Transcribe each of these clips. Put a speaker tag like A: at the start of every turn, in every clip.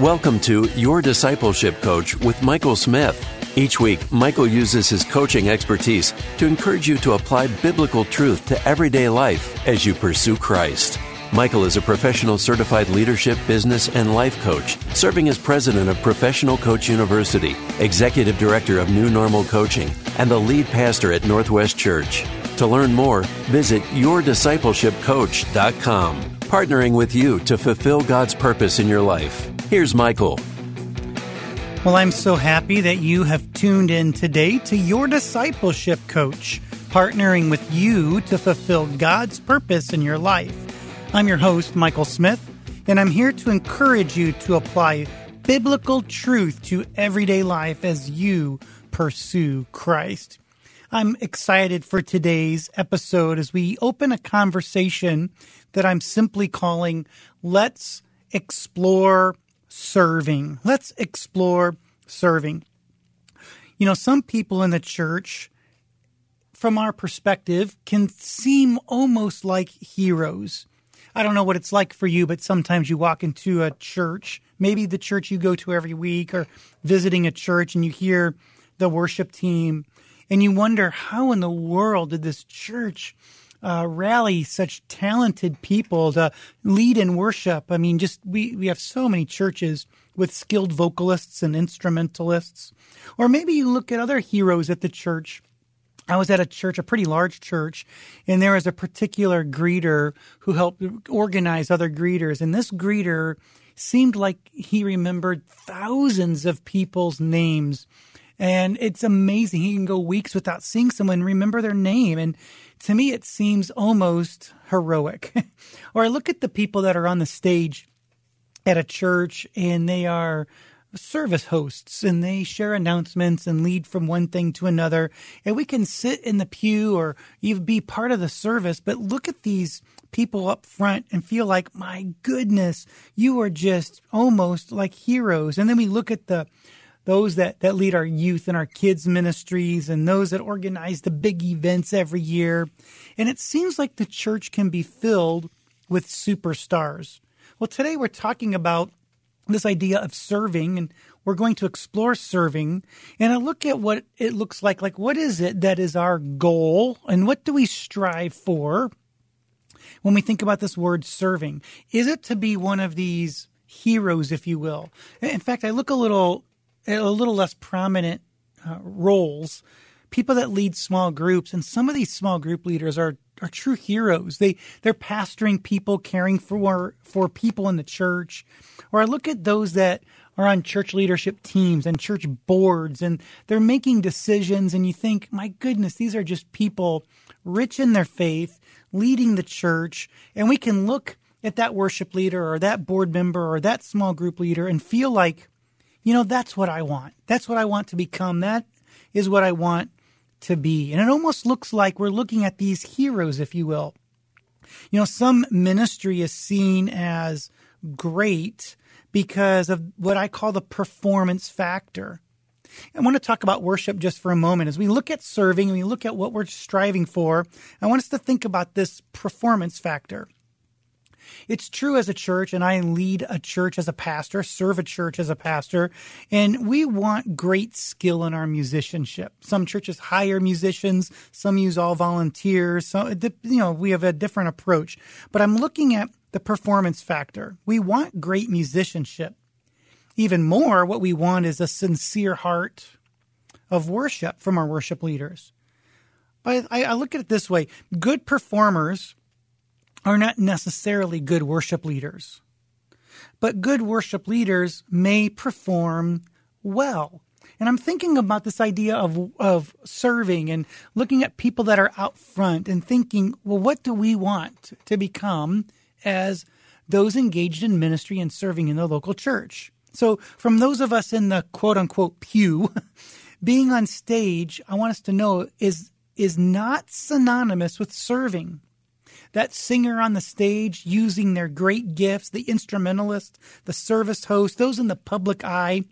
A: Welcome to Your Discipleship Coach with Michael Smith. Each week, Michael uses his coaching expertise to encourage you to apply biblical truth to everyday life as you pursue Christ. Michael is a professional certified leadership, business, and life coach, serving as president of Professional Coach University, executive director of New Normal Coaching, and the lead pastor at Northwest Church. To learn more, visit yourdiscipleshipcoach.com, partnering with you to fulfill God's purpose in your life. Here's Michael.
B: Well, I'm so happy that you have tuned in today to your discipleship coach, partnering with you to fulfill God's purpose in your life. I'm your host, Michael Smith, and I'm here to encourage you to apply biblical truth to everyday life as you pursue Christ. I'm excited for today's episode as we open a conversation that I'm simply calling Let's Explore Serving. Let's explore serving. You know, some people in the church, from our perspective, can seem almost like heroes. I don't know what it's like for you, but sometimes you walk into a church, maybe the church you go to every week, or visiting a church, and you hear the worship team and you wonder how in the world did this church uh, rally such talented people to lead in worship? I mean, just we, we have so many churches with skilled vocalists and instrumentalists. Or maybe you look at other heroes at the church. I was at a church, a pretty large church, and there was a particular greeter who helped organize other greeters. And this greeter seemed like he remembered thousands of people's names and it's amazing. He can go weeks without seeing someone remember their name. And to me, it seems almost heroic. or I look at the people that are on the stage at a church and they are service hosts and they share announcements and lead from one thing to another. And we can sit in the pew or even be part of the service, but look at these people up front and feel like, my goodness, you are just almost like heroes. And then we look at the those that, that lead our youth and our kids ministries and those that organize the big events every year. And it seems like the church can be filled with superstars. Well, today we're talking about this idea of serving and we're going to explore serving and I look at what it looks like. Like, what is it that is our goal and what do we strive for when we think about this word serving? Is it to be one of these heroes, if you will? In fact, I look a little a little less prominent uh, roles, people that lead small groups, and some of these small group leaders are are true heroes. They they're pastoring people, caring for for people in the church. Or I look at those that are on church leadership teams and church boards, and they're making decisions, and you think, my goodness, these are just people rich in their faith, leading the church, and we can look at that worship leader or that board member or that small group leader and feel like you know, that's what I want. That's what I want to become. That is what I want to be. And it almost looks like we're looking at these heroes, if you will. You know, some ministry is seen as great because of what I call the performance factor. I want to talk about worship just for a moment. As we look at serving and we look at what we're striving for, I want us to think about this performance factor. It's true as a church, and I lead a church as a pastor, serve a church as a pastor, and we want great skill in our musicianship. Some churches hire musicians, some use all volunteers. So, you know, we have a different approach. But I'm looking at the performance factor. We want great musicianship. Even more, what we want is a sincere heart of worship from our worship leaders. But I, I look at it this way good performers are not necessarily good worship leaders. But good worship leaders may perform well. And I'm thinking about this idea of, of serving and looking at people that are out front and thinking, well, what do we want to become as those engaged in ministry and serving in the local church. So, from those of us in the quote unquote pew, being on stage, I want us to know is is not synonymous with serving. That singer on the stage using their great gifts, the instrumentalist, the service host, those in the public eye,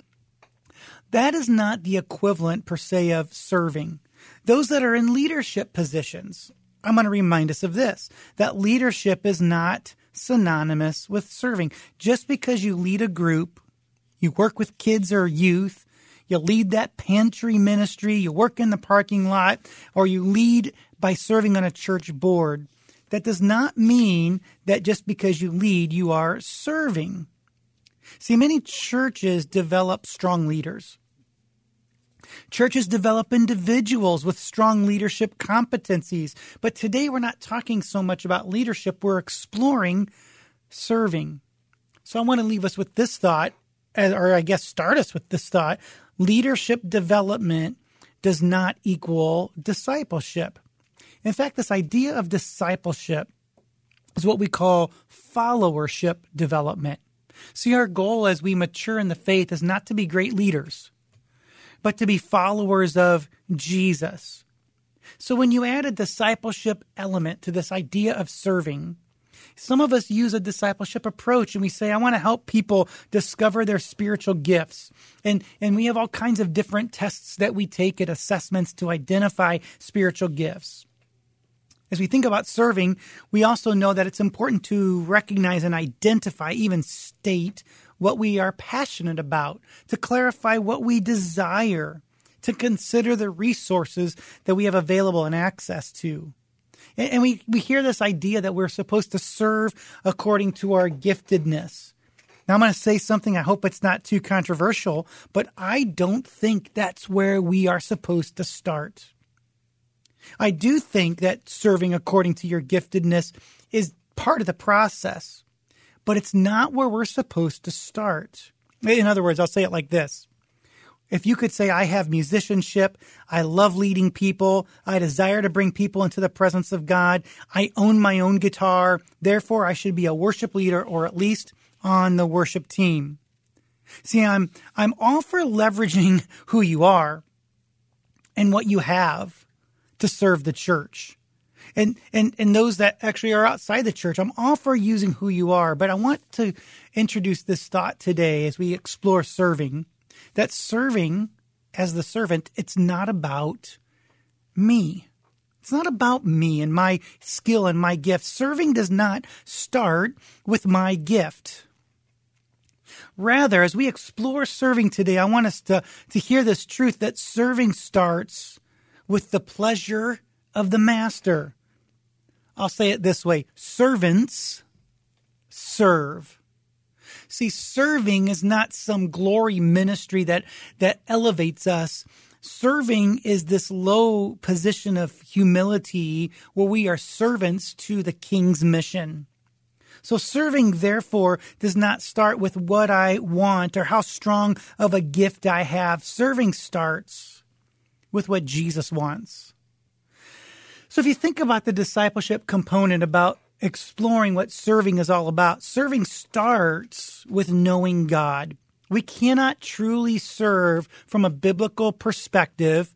B: that is not the equivalent per se of serving. Those that are in leadership positions, I'm going to remind us of this that leadership is not synonymous with serving. Just because you lead a group, you work with kids or youth, you lead that pantry ministry, you work in the parking lot, or you lead by serving on a church board. That does not mean that just because you lead, you are serving. See, many churches develop strong leaders. Churches develop individuals with strong leadership competencies. But today we're not talking so much about leadership, we're exploring serving. So I want to leave us with this thought, or I guess start us with this thought leadership development does not equal discipleship. In fact, this idea of discipleship is what we call followership development. See, our goal as we mature in the faith is not to be great leaders, but to be followers of Jesus. So when you add a discipleship element to this idea of serving, some of us use a discipleship approach and we say, I want to help people discover their spiritual gifts. And, and we have all kinds of different tests that we take at assessments to identify spiritual gifts. As we think about serving, we also know that it's important to recognize and identify, even state, what we are passionate about, to clarify what we desire, to consider the resources that we have available and access to. And, we, we hear this idea that we're supposed to serve according to our giftedness. Now, I'm going to say something, I hope it's not too controversial, but I don't think that's where we are supposed to start. I do think that serving according to your giftedness is part of the process, but it's not where we're supposed to start. In other words, I'll say it like this if you could say, I have musicianship, I love leading people, I desire to bring people into the presence of God, I own my own guitar, therefore I should be a worship leader or at least on the worship team. See, I'm, I'm all for leveraging who you are and what you have to serve the church. And, and, and those that actually are outside the church, I'm all for using who you are, but I want to introduce this thought today as we explore serving that serving as the servant, it's not about me. It's not about me and my skill and my gift. Serving does not start with my gift. Rather, as we explore serving today, I want us to, to hear this truth that serving starts with the pleasure of the master. I'll say it this way servants serve. See, serving is not some glory ministry that, that elevates us. Serving is this low position of humility where we are servants to the king's mission. So serving, therefore, does not start with what I want or how strong of a gift I have. Serving starts with what Jesus wants. So if you think about the discipleship component about exploring what serving is all about. Serving starts with knowing God. We cannot truly serve from a biblical perspective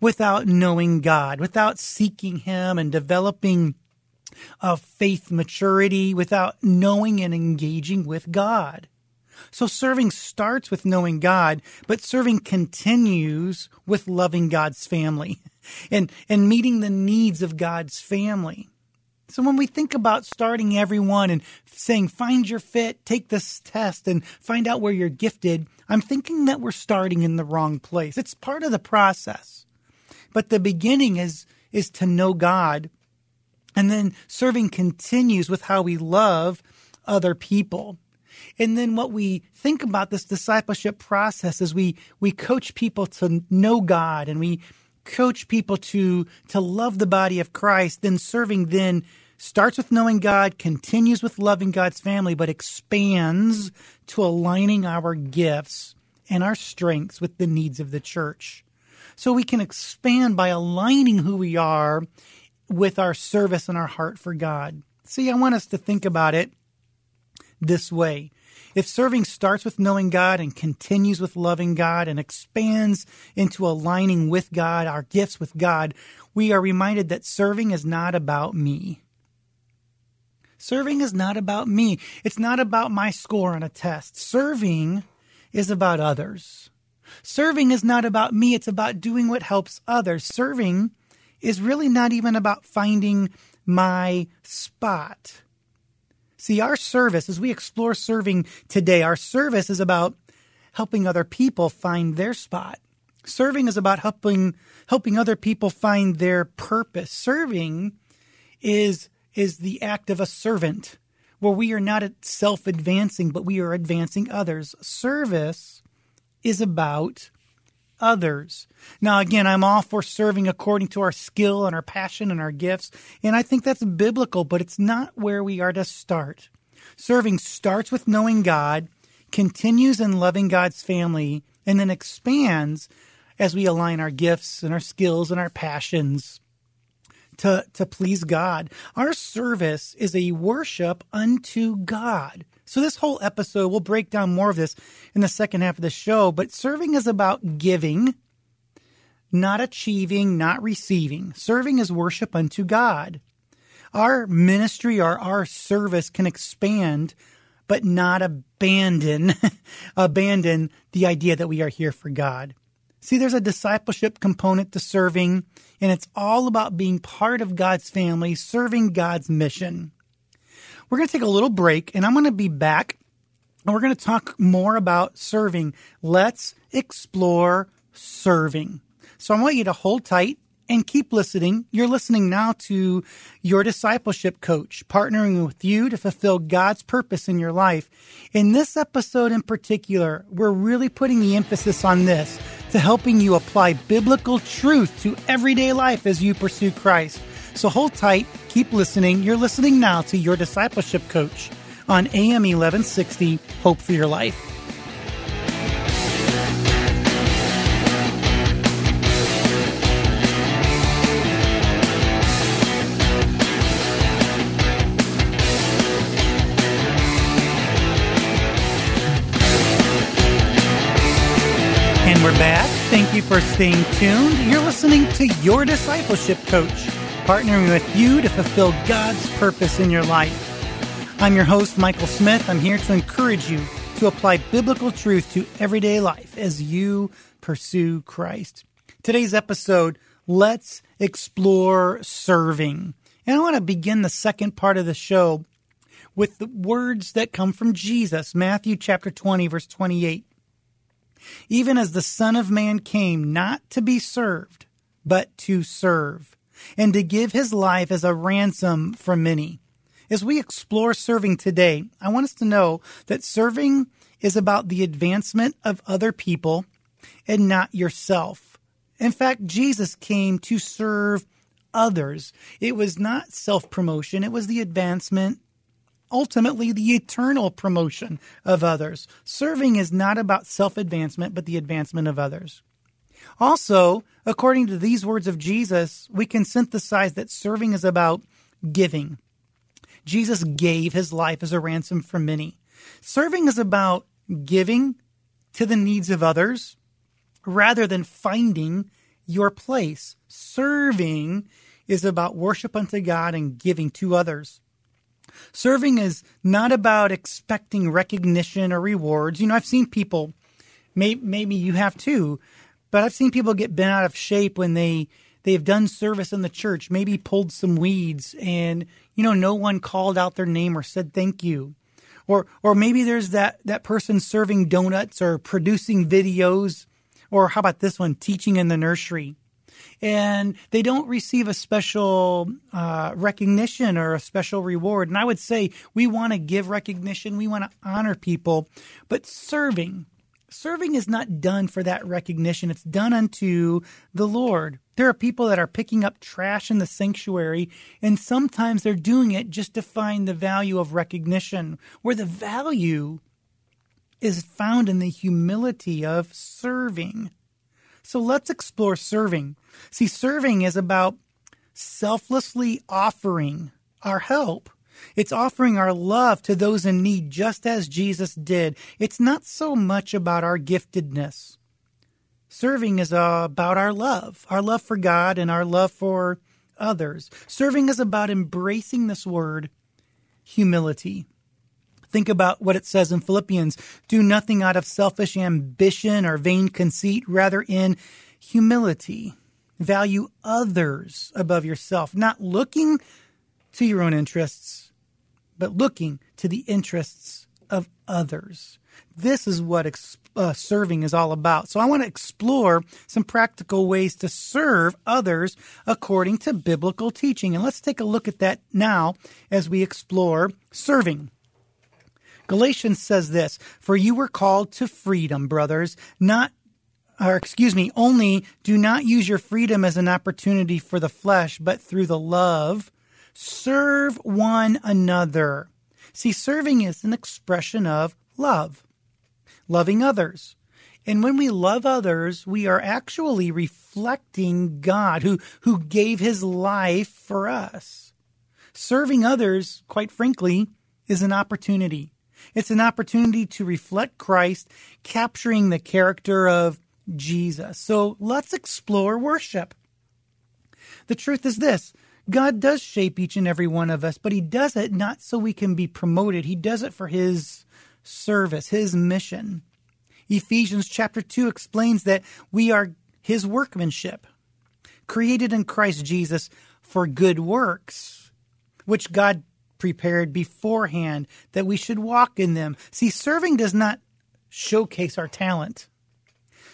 B: without knowing God, without seeking Him and developing a faith maturity, without knowing and engaging with God. So serving starts with knowing God, but serving continues with loving God's family and, and meeting the needs of God's family. So when we think about starting everyone and saying, find your fit, take this test and find out where you're gifted, I'm thinking that we're starting in the wrong place. It's part of the process. But the beginning is, is to know God. And then serving continues with how we love other people. And then what we think about this discipleship process is we, we coach people to know God and we coach people to, to love the body of Christ. Then serving then starts with knowing God, continues with loving God's family, but expands to aligning our gifts and our strengths with the needs of the church. So we can expand by aligning who we are with our service and our heart for God. See, I want us to think about it this way. If serving starts with knowing God and continues with loving God and expands into aligning with God, our gifts with God, we are reminded that serving is not about me. Serving is not about me. It's not about my score on a test. Serving is about others. Serving is not about me. It's about doing what helps others. Serving is really not even about finding my spot. See, our service, as we explore serving today, our service is about helping other people find their spot. Serving is about helping helping other people find their purpose. Serving is is the act of a servant, where we are not self advancing, but we are advancing others. Service is about others. Now, again, I'm all for serving according to our skill and our passion and our gifts, and I think that's biblical, but it's not where we are to start. Serving starts with knowing God, continues in loving God's family, and then expands as we align our gifts and our skills and our passions to, to please God. Our service is a worship unto God. So, this whole episode, we'll break down more of this in the second half of the show, but serving is about giving, not achieving, not receiving. Serving is worship unto God. Our ministry or our service can expand, but not abandon, abandon the idea that we are here for God. See, there's a discipleship component to serving, and it's all about being part of God's family, serving God's mission. We're going to take a little break and I'm going to be back and we're going to talk more about serving. Let's explore serving. So I want you to hold tight and keep listening. You're listening now to your discipleship coach, partnering with you to fulfill God's purpose in your life. In this episode in particular, we're really putting the emphasis on this to helping you apply biblical truth to everyday life as you pursue Christ. So hold tight, keep listening. You're listening now to your discipleship coach on AM 1160 Hope for Your Life. And we're back. Thank you for staying tuned. You're listening to Your Discipleship Coach partnering with you to fulfill God's purpose in your life. I'm your host, Michael Smith. I'm here to encourage you to apply biblical truth to everyday life as you pursue Christ. Today's episode, let's explore serving. And I want to begin the second part of the show with the words that come from Jesus, Matthew chapter 20, verse 28. Even as the Son of Man came not to be served, but to serve and to give his life as a ransom for many. As we explore serving today, I want us to know that serving is about the advancement of other people and not yourself. In fact, Jesus came to serve others. It was not self promotion, it was the advancement, ultimately, the eternal promotion of others. Serving is not about self advancement, but the advancement of others. Also, according to these words of Jesus, we can synthesize that serving is about giving. Jesus gave his life as a ransom for many. Serving is about giving to the needs of others rather than finding your place. Serving is about worship unto God and giving to others. Serving is not about expecting recognition or rewards. You know, I've seen people, maybe you have too, but I've seen people get bent out of shape when they they've done service in the church, maybe pulled some weeds and you know no one called out their name or said thank you. Or or maybe there's that that person serving donuts or producing videos or how about this one teaching in the nursery. And they don't receive a special uh, recognition or a special reward. And I would say we want to give recognition, we want to honor people, but serving, serving is not done for that recognition. It's done unto the Lord. There are people that are picking up trash in the sanctuary, and sometimes they're doing it just to find the value of recognition, where the value is found in the humility of serving. So let's explore serving. See, serving is about selflessly offering our help It's offering our love to those in need just as Jesus did. It's not so much about our giftedness. Serving is about our love, our love for God and our love for others. Serving is about embracing this word, humility. Think about what it says in Philippians do nothing out of selfish ambition or vain conceit, rather, in humility. Value others above yourself, not looking to your own interests, but looking to the interests of others. This is what ex- uh, serving is all about. So I want to explore some practical ways to serve others according to biblical teaching. And let's take a look at that now as we explore serving. Galatians says this, for you were called to freedom, brothers, not or excuse me, only do not use your freedom as an opportunity for the flesh, but through the love, serve one another. See, serving is an expression of love loving others. And when we love others, we are actually reflecting God who, who gave his life for us. Serving others, quite frankly, is an opportunity. It's an opportunity to reflect Christ, capturing the character of Jesus. So let's explore worship. The truth is this God does shape each and every one of us, but He does it not so we can be promoted. He does it for His service, his mission. Ephesians chapter 2 explains that we are his workmanship, created in Christ Jesus for good works, which God prepared beforehand that we should walk in them. See, serving does not showcase our talent.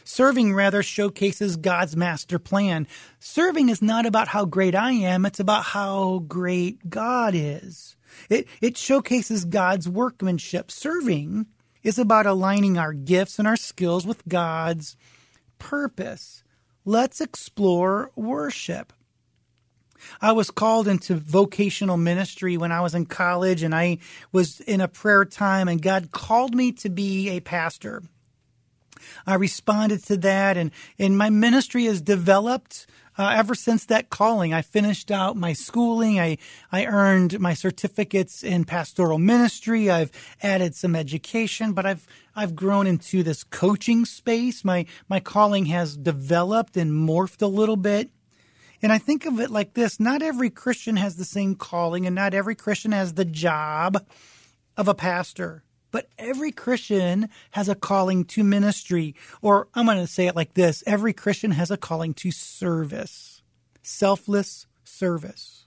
B: Serving rather showcases God's master plan. Serving is not about how great I am, it's about how great God is. It, it showcases God's workmanship. Serving is about aligning our gifts and our skills with God's purpose. Let's explore worship. I was called into vocational ministry when I was in college and I was in a prayer time and God called me to be a pastor. I responded to that and, and my ministry has developed uh, ever since that calling, I finished out my schooling. I, I earned my certificates in pastoral ministry. I've added some education, but I've, I've grown into this coaching space. My, my calling has developed and morphed a little bit. And I think of it like this not every Christian has the same calling, and not every Christian has the job of a pastor. But every Christian has a calling to ministry, or I'm going to say it like this every Christian has a calling to service, selfless service.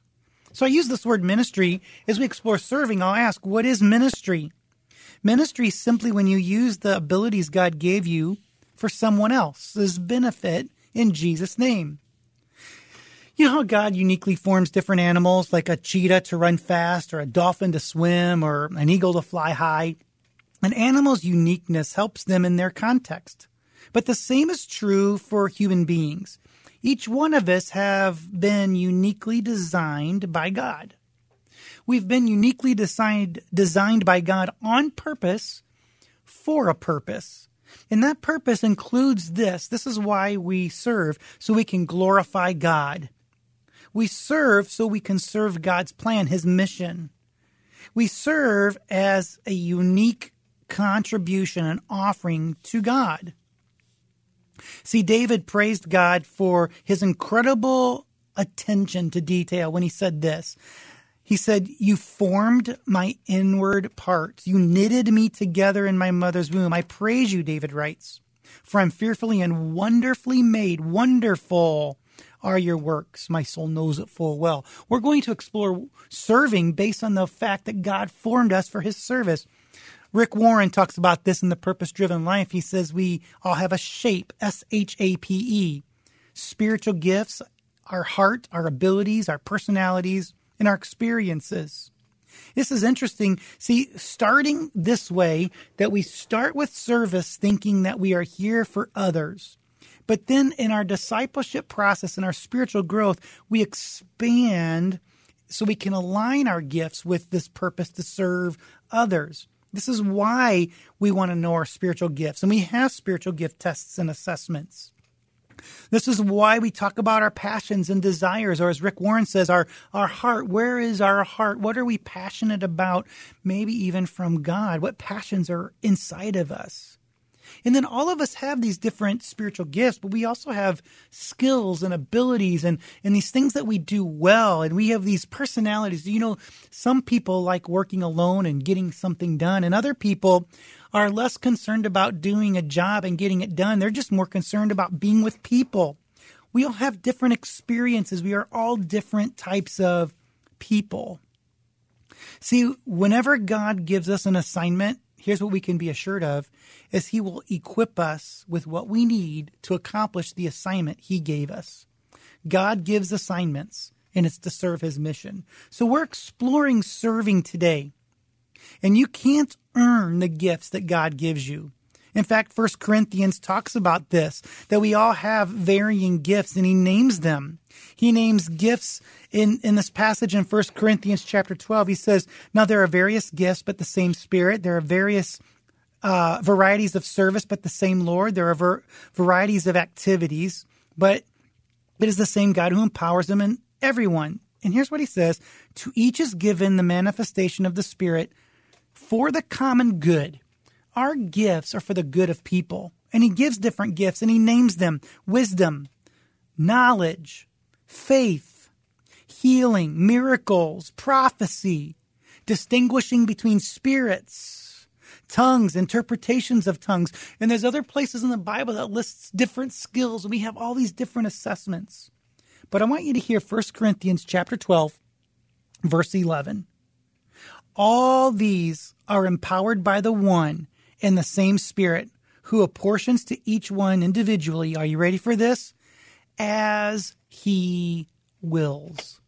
B: So I use this word ministry as we explore serving. I'll ask, what is ministry? Ministry is simply when you use the abilities God gave you for someone else's benefit in Jesus' name. You know how God uniquely forms different animals, like a cheetah to run fast, or a dolphin to swim, or an eagle to fly high? An animal's uniqueness helps them in their context. But the same is true for human beings. Each one of us have been uniquely designed by God. We've been uniquely designed, designed by God on purpose for a purpose. And that purpose includes this. This is why we serve, so we can glorify God. We serve so we can serve God's plan, His mission. We serve as a unique contribution and offering to God. See, David praised God for his incredible attention to detail when he said this. He said, You formed my inward parts. You knitted me together in my mother's womb. I praise you, David writes, for I'm fearfully and wonderfully made. Wonderful are your works. My soul knows it full well. We're going to explore serving based on the fact that God formed us for his service. Rick Warren talks about this in The Purpose Driven Life. He says we all have a shape, S H A P E. Spiritual gifts, our heart, our abilities, our personalities, and our experiences. This is interesting. See, starting this way, that we start with service thinking that we are here for others. But then in our discipleship process and our spiritual growth, we expand so we can align our gifts with this purpose to serve others. This is why we want to know our spiritual gifts, and we have spiritual gift tests and assessments. This is why we talk about our passions and desires, or as Rick Warren says, our, our heart. Where is our heart? What are we passionate about? Maybe even from God. What passions are inside of us? And then all of us have these different spiritual gifts, but we also have skills and abilities and, and these things that we do well. And we have these personalities. You know, some people like working alone and getting something done, and other people are less concerned about doing a job and getting it done. They're just more concerned about being with people. We all have different experiences. We are all different types of people. See, whenever God gives us an assignment, here's what we can be assured of is he will equip us with what we need to accomplish the assignment he gave us. God gives assignments and it's to serve his mission. So we're exploring serving today. And you can't earn the gifts that God gives you. In fact, First Corinthians talks about this, that we all have varying gifts and he names them. He names gifts in, in this passage in First Corinthians chapter 12. He says, now there are various gifts, but the same spirit. There are various uh, varieties of service, but the same Lord. There are ver- varieties of activities, but it is the same God who empowers them in everyone. And here's what he says To each is given the manifestation of the Spirit for the common good. Our gifts are for the good of people. And he gives different gifts and he names them wisdom, knowledge, faith, healing, miracles, prophecy, distinguishing between spirits, tongues, interpretations of tongues. And there's other places in the Bible that lists different skills. We have all these different assessments. But I want you to hear 1 Corinthians chapter 12, verse 11. All these are empowered by the one and the same Spirit who apportions to each one individually. Are you ready for this? As he wills.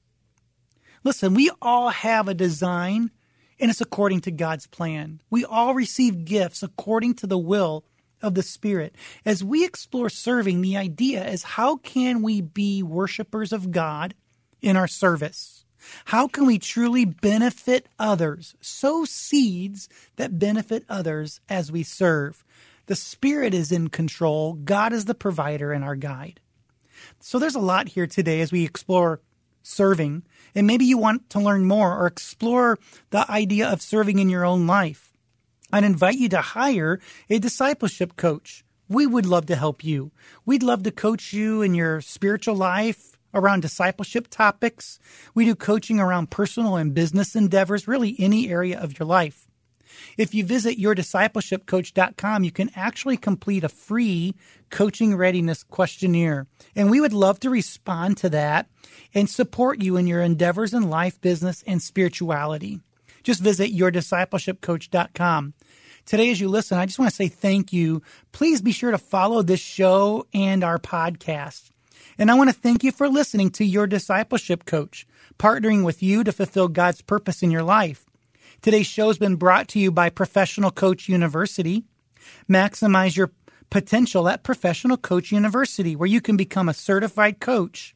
B: Listen, we all have a design and it's according to God's plan. We all receive gifts according to the will of the Spirit. As we explore serving, the idea is how can we be worshipers of God in our service? How can we truly benefit others? Sow seeds that benefit others as we serve. The Spirit is in control. God is the provider and our guide. So there's a lot here today as we explore serving. And maybe you want to learn more or explore the idea of serving in your own life. I'd invite you to hire a discipleship coach. We would love to help you. We'd love to coach you in your spiritual life, around discipleship topics. We do coaching around personal and business endeavors, really any area of your life. If you visit yourdiscipleshipcoach.com, you can actually complete a free coaching readiness questionnaire. And we would love to respond to that and support you in your endeavors in life, business, and spirituality. Just visit yourdiscipleshipcoach.com. Today, as you listen, I just want to say thank you. Please be sure to follow this show and our podcast. And I want to thank you for listening to your discipleship coach, partnering with you to fulfill God's purpose in your life. Today's show has been brought to you by Professional Coach University. Maximize your potential at Professional Coach University, where you can become a certified coach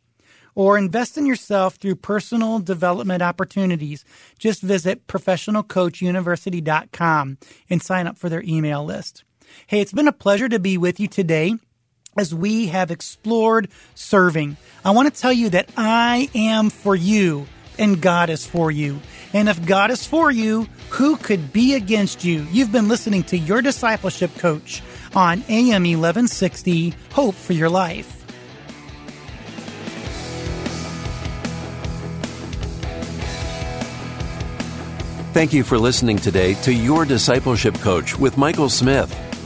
B: or invest in yourself through personal development opportunities. Just visit professionalcoachuniversity.com and sign up for their email list. Hey, it's been a pleasure to be with you today as we have explored serving. I want to tell you that I am for you and God is for you. And if God is for you, who could be against you? You've been listening to your discipleship coach on AM 1160 Hope for Your Life.
A: Thank you for listening today to Your Discipleship Coach with Michael Smith.